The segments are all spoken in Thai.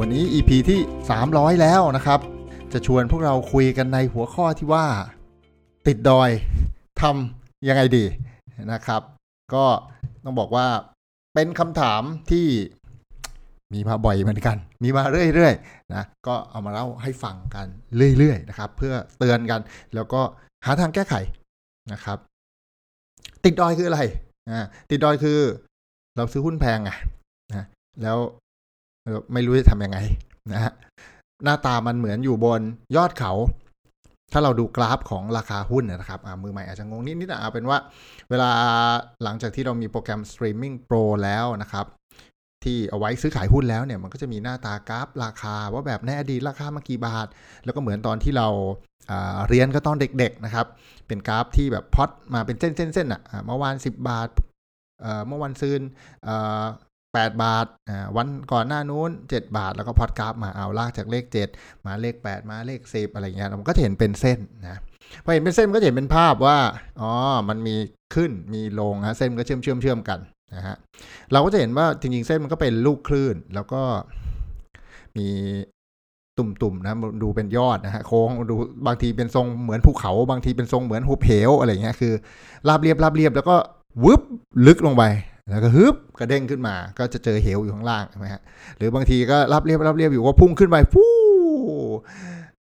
วันนี้ EP ที่ 300 แล้วนะครับ จะชวนพวกเราคุยกันในหัวข้อที่ว่า ติดดอยทำยังไงดีนะครับ ก็ต้องบอกว่าเป็นคำถามที่มีมาบ่อยเหมือนกัน มีมาเรื่อยๆนะ ก็เอามาเล่าให้ฟังกันเรื่อยๆนะครับ เพื่อเตือนกัน แล้วก็หาทางแก้ไขนะครับ ติดดอยคืออะไรอ่าติดดอยคือ เราซื้อหุ้นแพงไงนะแล้ว ไม่รู้จะทำยังไงนะฮะหน้าตามันเหมือนอยู่บนยอดเขา ถ้าเราดูกราฟของราคาหุ้นนะครับมือใหม่อาจจะงงนิดๆนะเอาเป็นว่าเวลาหลังจากที่เรามีโปรแกรม Streaming Pro แล้วนะครับที่เอาไว้ซื้อขายหุ้นแล้วเนี่ยมันก็จะมีหน้าตากราฟราคาว่าแบบในอดีตราคามากี่บาท แล้วก็เหมือนตอนที่เราาเรียนก็ตอนเด็กๆนะครับ เป็นกราฟที่แบบพอตมาเป็นเส้นๆๆอะเมื่อวาน 10 บาทเมื่อวันซืนเอ่อ 8 บาทอ่าวันก่อนหน้านู้น 7 บาท แล้วก็พอดกราฟมาเอาลากจากเลข 7 มาเลข 8 มาเลข 10 อะไรเงี้ยมันก็จะเห็นเป็นเส้นนะพอเห็นเป็นเส้นมันก็จะเห็นเป็นภาพว่าอ๋อมันมีขึ้นมีลงนะเส้นมันก็เชื่อมเชื่อมเชื่อมกันนะฮะเราก็จะเห็นว่าจริงๆเส้นมันก็เป็นลูกคลื่น แล้วก็มีตุ่มๆนะดูเป็นยอดนะฮะโค้งดูบางทีเป็นทรงเหมือนภูเขา บางทีเป็นทรงเหมือนหุบเหวอะไรเงี้ยคือราบเรียบราบเรียบแล้วก็วึบลึกลงไป แล้วก็ฮึบกระเด้งขึ้นมา ก็จะเจอเหวอยู่ข้างล่างใช่ไหมฮะหรือบางทีก็รับเรียบรับเรียบอยู่ก็พุ่งขึ้นไปฟู่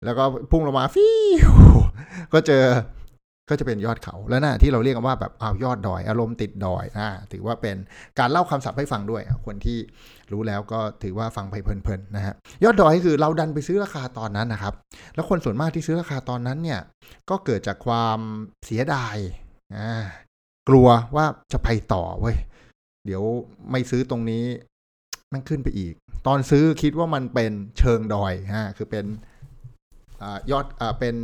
แล้วก็พุ่งลงมาฟิวก็เจอก็จะเป็นยอดเขาแล้วนะที่เราเรียกกันว่าแบบอ้าวยอดดอย อารมณ์ติดดอยนะถือว่าเป็นการเล่าคำศัพท์ให้ฟังด้วย คนที่รู้แล้วก็ถือว่าฟังไปเพลินๆนะฮะยอดดอยคือเราดันไปซื้อราคาตอนนั้นนะครับ แล้วคนส่วนมากที่ซื้อราคาตอนนั้นเนี่ย ก็เกิดจากความเสียดายอ่ากลัวว่าจะไปต่อเว้ย เดี๋ยวไม่ซื้อตรงนี้มันขึ้นไปอีก ตอนซื้อคิดว่ามันเป็นเชิงดอยฮะคือเป็นอยอดอเป็น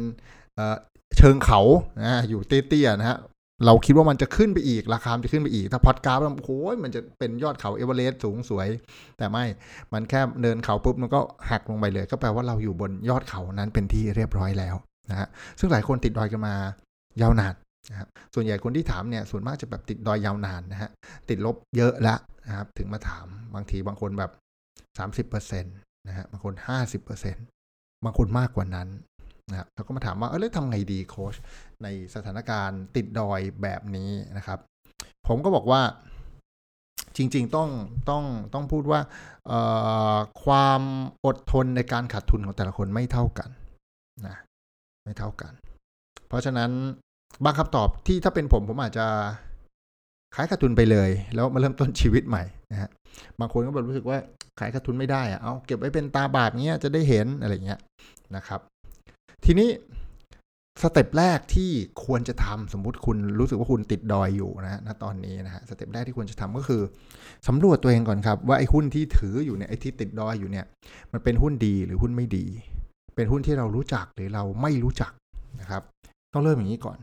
เชิงเขานะอยู่เตี้ยๆนะฮะเราคิดว่ามันจะขึ้นไปอีก ราคาจะขึ้นไปอีก ถ้าพอดกราฟแล้วโอ้ยมันจะเป็นยอดเขาเอเวอเรสต์สูงสวย แต่ไม่มันแค่เดินเขาปุ๊บมันก็หักลงไปเลย ก็แปลว่าเราอยู่บนยอดเขานั้นเป็นที่เรียบร้อยแล้วนะฮะซึ่งหลายคนติดดอยกันมายาวนาน นะครับส่วนใหญ่คนที่ถามเนี่ยส่วนมากจะแบบติดดอยยาวนานนะฮะติดลบเยอะแล้วนะครับ ถึงมาถามบางทีบางคนแบบสามสิบเปอร์เซ็นต์นะฮะบางคนห้าสิบเปอร์เซ็นต์บางคนมากกว่านั้นนะครับแล้วก็มาถามว่าเออแล้วทำไงดีโค้ชในสถานการณ์ติดดอยแบบนี้นะครับ ผมก็บอกว่าจริง ๆ ต้องต้องต้องพูดว่าความอดทนในการขาดทุนของแต่ละคนไม่เท่ากันนะไม่เท่ากัน เพราะฉะนั้น บางคำตอบที่ถ้าเป็นผมผมอาจจะขายขาดทุนไปเลย แล้วมาเริ่มต้นชีวิตใหม่นะฮะบางคนก็แบบรู้สึกว่าขายขาดทุนไม่ได้อะเอาเก็บไว้เป็นตาบาปเงี้ยจะได้เห็นอะไรเงี้ยนะครับ ทีนี้ step แรกที่ควรจะทำสมมุติคุณรู้สึกว่าคุณติดดอยอยู่นะณตอนนี้นะฮะ step แรกที่ควรจะทำก็คือสำรวจตัวเองก่อนครับ ว่าไอ้หุ้นที่ถืออยู่เนี่ยไอ้ที่ติดดอยอยู่เนี่ย มันเป็นหุ้นดีหรือหุ้นไม่ดี เป็นหุ้นที่เรารู้จักหรือเราไม่รู้จักนะครับ ต้องเริ่มอย่างนี้ก่อน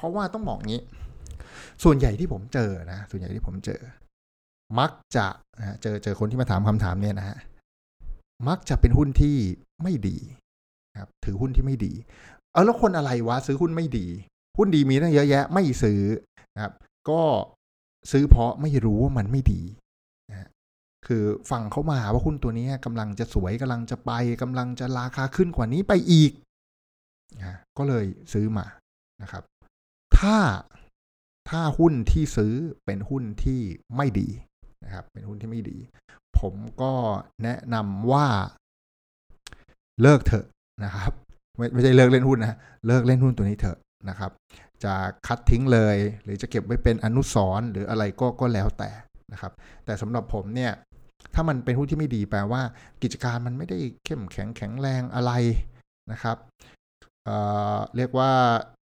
เพราะว่าต้องบอกงี้ ส่วนใหญ่ที่ผมเจอนะ ส่วนใหญ่ที่ผมเจอ มักจะนะเจอเจอคนที่มาถามคำถามเนี่ยนะฮะมักจะเป็นหุ้นที่ไม่ดีครับ ถือหุ้นที่ไม่ดี เออแล้วคนอะไรวะซื้อหุ้นไม่ดี หุ้นดีมีตั้งเยอะแยะ ไม่ซื้อนะครับ ก็ซื้อเพราะไม่รู้ว่ามันไม่ดีนะคือฟังเขามาว่าหุ้นตัวนี้กำลังจะสวยกำลังจะไปกำลังจะราคาขึ้นกว่านี้ไปอีกนะก็เลยซื้อมานะครับ ถ้าถ้าหุ้นที่ซื้อเป็นหุ้นที่ไม่ดีนะครับ เป็นหุ้นที่ไม่ดี ผมก็แนะนำว่าเลิกเถอะนะครับไม่ไม่ใช่เลิกเล่นหุ้นนะเลิกเล่นหุ้นตัวนี้เถอะนะครับ จะคัดทิ้งเลย หรือจะเก็บไว้เป็นอนุสรณ์หรืออะไรก็ก็แล้วแต่นะครับ แต่สำหรับผมเนี่ย ถ้ามันเป็นหุ้นที่ไม่ดีแปลว่า กิจการมันไม่ได้เข้มแข็งแข็งแรงอะไรนะครับเเรียกว่า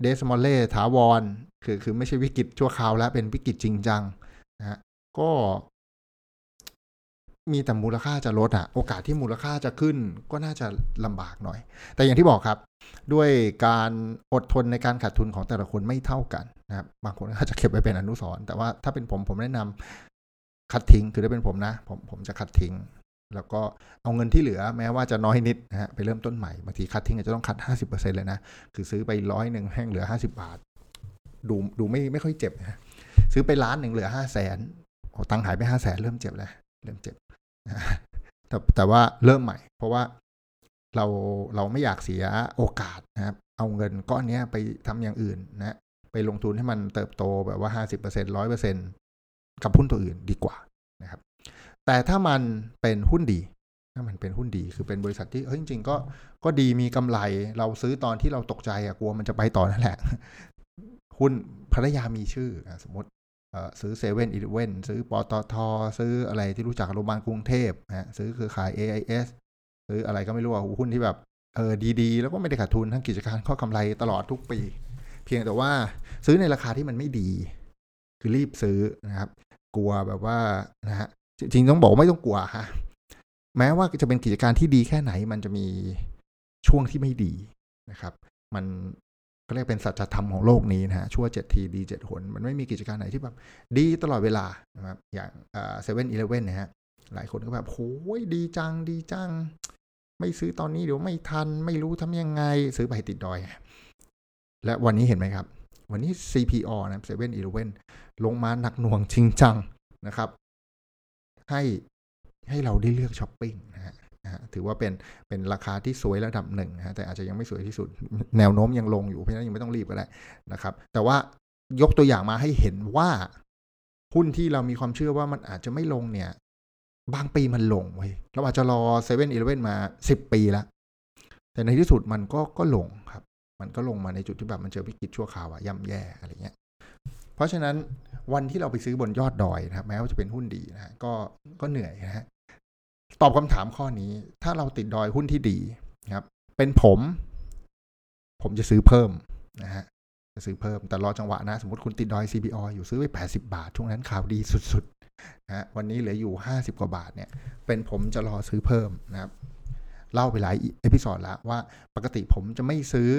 เดสมอลเล่ถาวร คือคือไม่ใช่วิกฤตชั่วคราวแล้วเป็นวิกฤตจริงจังนะฮะก็มีแต่มูลค่าจะลดอะโอกาสที่มูลค่าจะขึ้นก็น่าจะลำบากหน่อย แต่อย่างที่บอกครับ ด้วยการอดทนในการขาดทุนของแต่ละคนไม่เท่ากันนะครับ บางคนอาจจะเก็บไว้เป็นอนุสรณ์แต่ว่าถ้าเป็นผมผมแนะนำคัดทิ้ง คือถ้าเป็นผมนะ ผมผมจะคัดทิ้ง แล้วก็เอาเงินที่เหลือแม้ว่าจะน้อยนิดนะฮะไปเริ่มต้นใหม่บางทีคัดทิ้งอาจจะต้องคัด 50%เลยนะ คือซื้อไปร้อยหนึ่งแห้งเหลือ 50 บาท ดูดูไม่ไม่ค่อยเจ็บนะซื้อไปล้านหนึ่งเหลือห้าแสนโอ้ตังค์หายไปห้าแสนเริ่มเจ็บแล้วเริ่มเจ็บนะแต่แต่ว่าเริ่มใหม่ เพราะว่าเราเราไม่อยากเสียโอกาสนะครับ เอาเงินก้อนนี้ไปทำอย่างอื่นนะไปลงทุนให้มันเติบโตแบบว่าห้าสิบเปอร์เซ็นร้อยเปอร์เซ็นกับหุ้นตัวอื่นดีกว่านะครับ แต่ถ้ามันเป็นหุ้นดี ถ้ามันเป็นหุ้นดีคือเป็นบริษัทที่เฮ้ยจริงๆก็ก็ดีมีกำไรเราซื้อตอนที่เราตกใจอะกลัวมันจะไปต่อนั่นแหละหุ้นภรรยามีชื่อสมมติซื้อเซเว่นอีเวนซื้อปตทซื้ออะไรที่รู้จักโรงพยาบาลกรุงเทพนะซื้อคือขาย AIS ซื้ออะไรก็ไม่รู้ว่าหุ้นที่แบบเออดีๆ แล้วก็ไม่ได้ขาดทุนทั้งกิจการข้อกำไรตลอดทุกปี เพียงแต่ว่าซื้อในราคาที่มันไม่ดี คือรีบซื้อนะครับ กลัวแบบว่านะฮะ จริงๆต้องบอกไม่ต้องกลัวฮะแม้ว่าจะเป็นกิจการที่ดีแค่ไหน มันจะมีช่วงที่ไม่ดีนะครับ มันก็เรียกเป็นสัจธรรมของโลกนี้นะฮะชั่วเจ็ดทีดีเจ็ดหน มันไม่มีกิจการไหนที่แบบดีตลอดเวลานะครับอย่างเซเว่นอีเลฟเว่นนะฮะหลายคนก็แบบโอ้ยดีจังดีจัง ไม่ซื้อตอนนี้เดี๋ยวไม่ทัน ไม่รู้ทำยังไง ซื้อไปติดดอย และวันนี้เห็นไหมครับ วันนี้ CPALL นะเซเว่นอีเลฟเว่นลงมาหนักหน่วงจริงจังนะครับ ให้ให้เราได้เลือกช้อปปิ้งนะฮะถือว่าเป็นเป็นราคาที่สวยระดับหนึ่งนะแต่อาจจะยังไม่สวยที่สุดแนวโน้มยังลงอยู่เพราะฉะนั้นยังไม่ต้องรีบก็ได้นะครับ แต่ว่ายกตัวอย่างมาให้เห็นว่าหุ้นที่เรามีความเชื่อว่ามันอาจจะไม่ลงเนี่ย บางปีมันลงเว้ยเราอาจจะรอเซเว่นอีเลฟเว่นมาสิบปีล้วแต่ในที่สุดมันก็ก็ลงครับ มันก็ลงมาในจุดที่แบบมันเจอวิกฤตชั่วคราวอะย่ำแย่อะไรเงี้ย เพราะฉะนั้น วันที่เราไปซื้อบนยอดดอยนะครับแม้ว่าจะเป็นหุ้นดีนะก็ก็เหนื่อยนะฮะตอบคำถามข้อนี้ ถ้าเราติดดอยหุ้นที่ดีครับ เป็นผม ผมจะซื้อเพิ่มนะฮะจะซื้อเพิ่มแต่รอจังหวะนะ สมมติคุณติดดอย CPO อยู่ซื้อไป 80 บาท ช่วงนั้นข่าวดีสุดๆนะวันนี้เหลืออยู่ 50 กว่าบาทเนี่ย เป็นผมจะรอซื้อเพิ่มนะครับเล่าไปหลายเอพิซอดแล้วว่าปกติผมจะไม่ซื้อ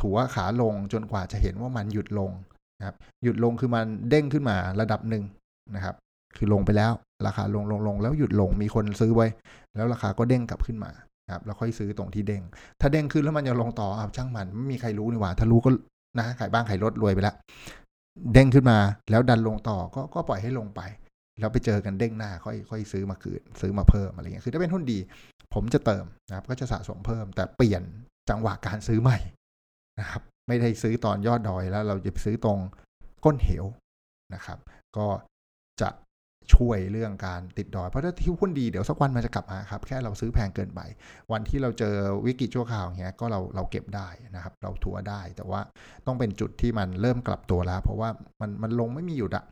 ถัวขาลงจนกว่าจะเห็นว่ามันหยุดลง นะครับหยุดลงคือมันเด้งขึ้นมาระดับหนึ่งนะครับ คือลงไปแล้วราคาลงลงลงแล้วหยุดลงมีคนซื้อไว้ แล้วราคาก็เด้งกลับขึ้นมาครับแล้วค่อยซื้อตรงที่เด้ง ถ้าเด้งขึ้นแล้วมันยังลงต่ออ้าวช่างมันไม่มีใครรู้นี่หว่า ถ้ารู้ก็นะขายบ้างขายรถรวยไปแล้วเด้งขึ้นมาแล้วดันลงต่อก็ก็ปล่อยให้ลงไป แล้วไปเจอกันเด้งหน้าค่อยค่อยซื้อมาคืนซื้อมาเพิ่มอะไรเงี้ยคือถ้าเป็นหุ้นดี ผมจะเติมนะครับ ก็จะสะสมเพิ่ม แต่เปลี่ยนจังหวะการซื้อใหม่นะครับ ไม่ได้ซื้อตอนยอดดอยแล้ว เราจะไปซื้อตรงก้นเหวนะครับ ก็จะช่วยเรื่องการติดดอย เพราะถ้าที่หุ้นดีเดี๋ยวสักวันมันจะกลับมาครับ แค่เราซื้อแพงเกินไป วันที่เราเจอวิกฤตชั่วคราวเงี้ยก็เราเราเก็บได้นะครับ เราถัวได้ แต่ว่าต้องเป็นจุดที่มันเริ่มกลับตัวแล้ว เพราะว่ามันมันลงไม่มีหยุดอะ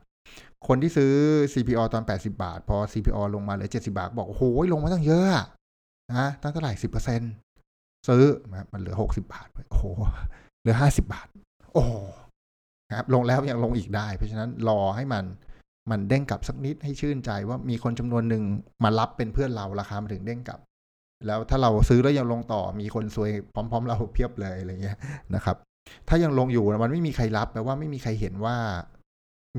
คนที่ซื้อ CPO ตอน 80 บาท พอ CPO ลงมาเหลือ 70 บาท บอกโอ้โหลงมาตั้งเยอะนะตั้งเท่าไหร่สิบเปอร์เซ็นซื้อมันเหลือ 60 บาท โอ้โห เหลือ50บาท โอ้ครับลงแล้วยังลงอีกได้ เพราะฉะนั้นรอให้มันมันเด้งกลับสักนิดให้ชื่นใจว่ามีคนจำนวนหนึ่งมารับเป็นเพื่อนเราราคามาถึงเด้งกลับ แล้วถ้าเราซื้อแล้วยังลงต่อมีคนซวยพร้อม ๆ เราเพียบเลยอะไรเงี้ยนะครับ ถ้ายังลงอยู่มันไม่มีใครรับแปลว่าไม่มีใครเห็นว่า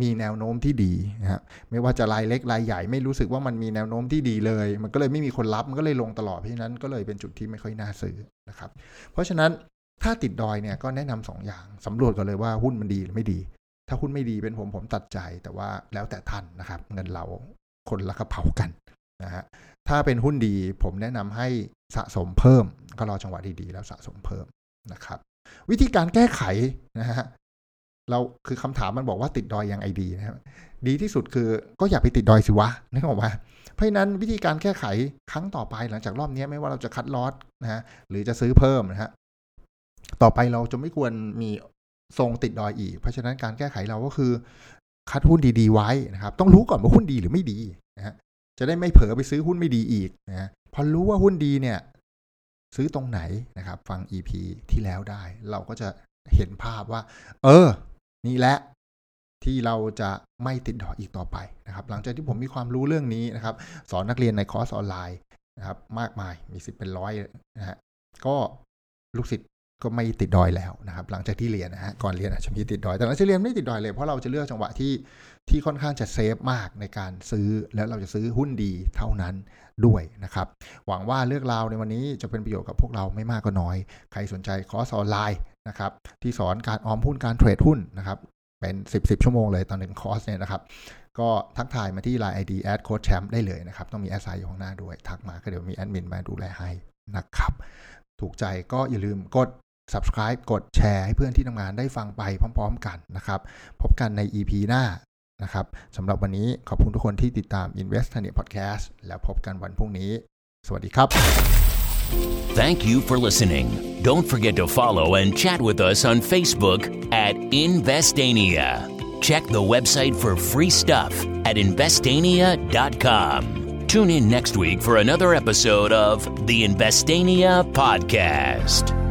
มีแนวโน้มที่ดีนะครับไม่ว่าจะรายเล็กรายใหญ่ไม่รู้สึกว่ามันมีแนวโน้มที่ดีเลย มันก็เลยไม่มีคนรับมันก็เลยลงตลอดเพราะฉะนั้นก็เลยเป็นจุดที่ไม่ค่อยน่าซื้อนะครับ เพราะฉะนั้น ถ้าติดดอยเนี่ยก็แนะนำสองอย่างสำรวจกันเลยว่าหุ้นมันดีหรือไม่ดี ถ้าหุ้นไม่ดีเป็นผมผมตัดใจแต่ว่าแล้วแต่ท่านนะครับ เงินเราคนละกระเป๋ากันนะฮะถ้าเป็นหุ้นดีผมแนะนำให้สะสมเพิ่ม ก็รอจังหวะดีๆ แล้วสะสมเพิ่มนะครับ วิธีการแก้ไขนะฮะเราคือคำถามมันบอกว่าติดดอยยังไงดีนะครับดีที่สุดคือก็อย่าไปติดดอยสิวะนึกออกไหมเพราะนั้นวิธีการแก้ไขครั้งต่อไปหลังจากรอบนี้ไม่ว่าเราจะคัดลอสนะฮะหรือจะซื้อเพิ่มนะฮะ ต่อไปเราจะไม่ควรมีทรงติดดอยอีก เพราะฉะนั้นการแก้ไขเราก็คือ คัดหุ้นดีๆไว้นะครับ ต้องรู้ก่อนว่าหุ้นดีหรือไม่ดีนะฮะจะได้ไม่เผลอไปซื้อหุ้นไม่ดีอีกนะพอรู้ว่าหุ้นดีเนี่ย ซื้อตรงไหนนะครับ ฟัง EP ที่แล้วได้ เราก็จะเห็นภาพว่า เออ นี่แหละที่เราจะไม่ติดดอยอีกต่อไปนะครับ หลังจากที่ผมมีความรู้เรื่องนี้นะครับ สอนนักเรียนในคอร์สออนไลน์นะครับ มากมายมีสิบเป็นร้อยนะฮะก็ลูกศิษย์ ก็ไม่ติดดอยแล้วนะครับ หลังจากที่เรียนนะฮะก่อนเรียนอาจจะมีติดดอย แต่หลังจากเรียนไม่ติดดอยเลยเพราะเราจะเลือกจังหวะที่ที่ค่อนข้างจะ safe มากในการซื้อแล้วเราจะซื้อหุ้นดีเท่านั้นด้วยนะครับ หวังว่าเรื่องราวในวันนี้จะเป็นประโยชน์กับพวกเราไม่มากก็น้อย ใครสนใจคอร์สออนไลน์นะครับที่สอนการออมหุ้นการเทรดหุ้นนะครับเป็น 10 10 ชั่วโมงเลยตอนหนึ่งคอร์สเนี่ยนะครับ ก็ทักทายมาที่ Line ID at โค้ชแชมป์ได้เลยนะครับ ต้องมีแอสไซอยู่ข้างหน้าด้วย ทักมาก็เดี๋ยวมีแอดมินมาดูแลให้นะครับ ถูกใจก็อย่าลืมกด subscribe กดแชร์ให้เพื่อนที่ทำงานได้ฟังไปพร้อม ๆ กันนะครับ พบกันใน EP หน้านะครับสำหรับวันนี้ขอบคุณทุกคนที่ติดตาม Invest t a n i Podcast แล้วพบกันวันพรุ่งนี้ สวัสดีครับ Thank you for listening. Don't forget to follow and chat with us on Facebook at Investania. Check the website for free stuff at investania.com. Tune in next week for another episode of the Investania Podcast.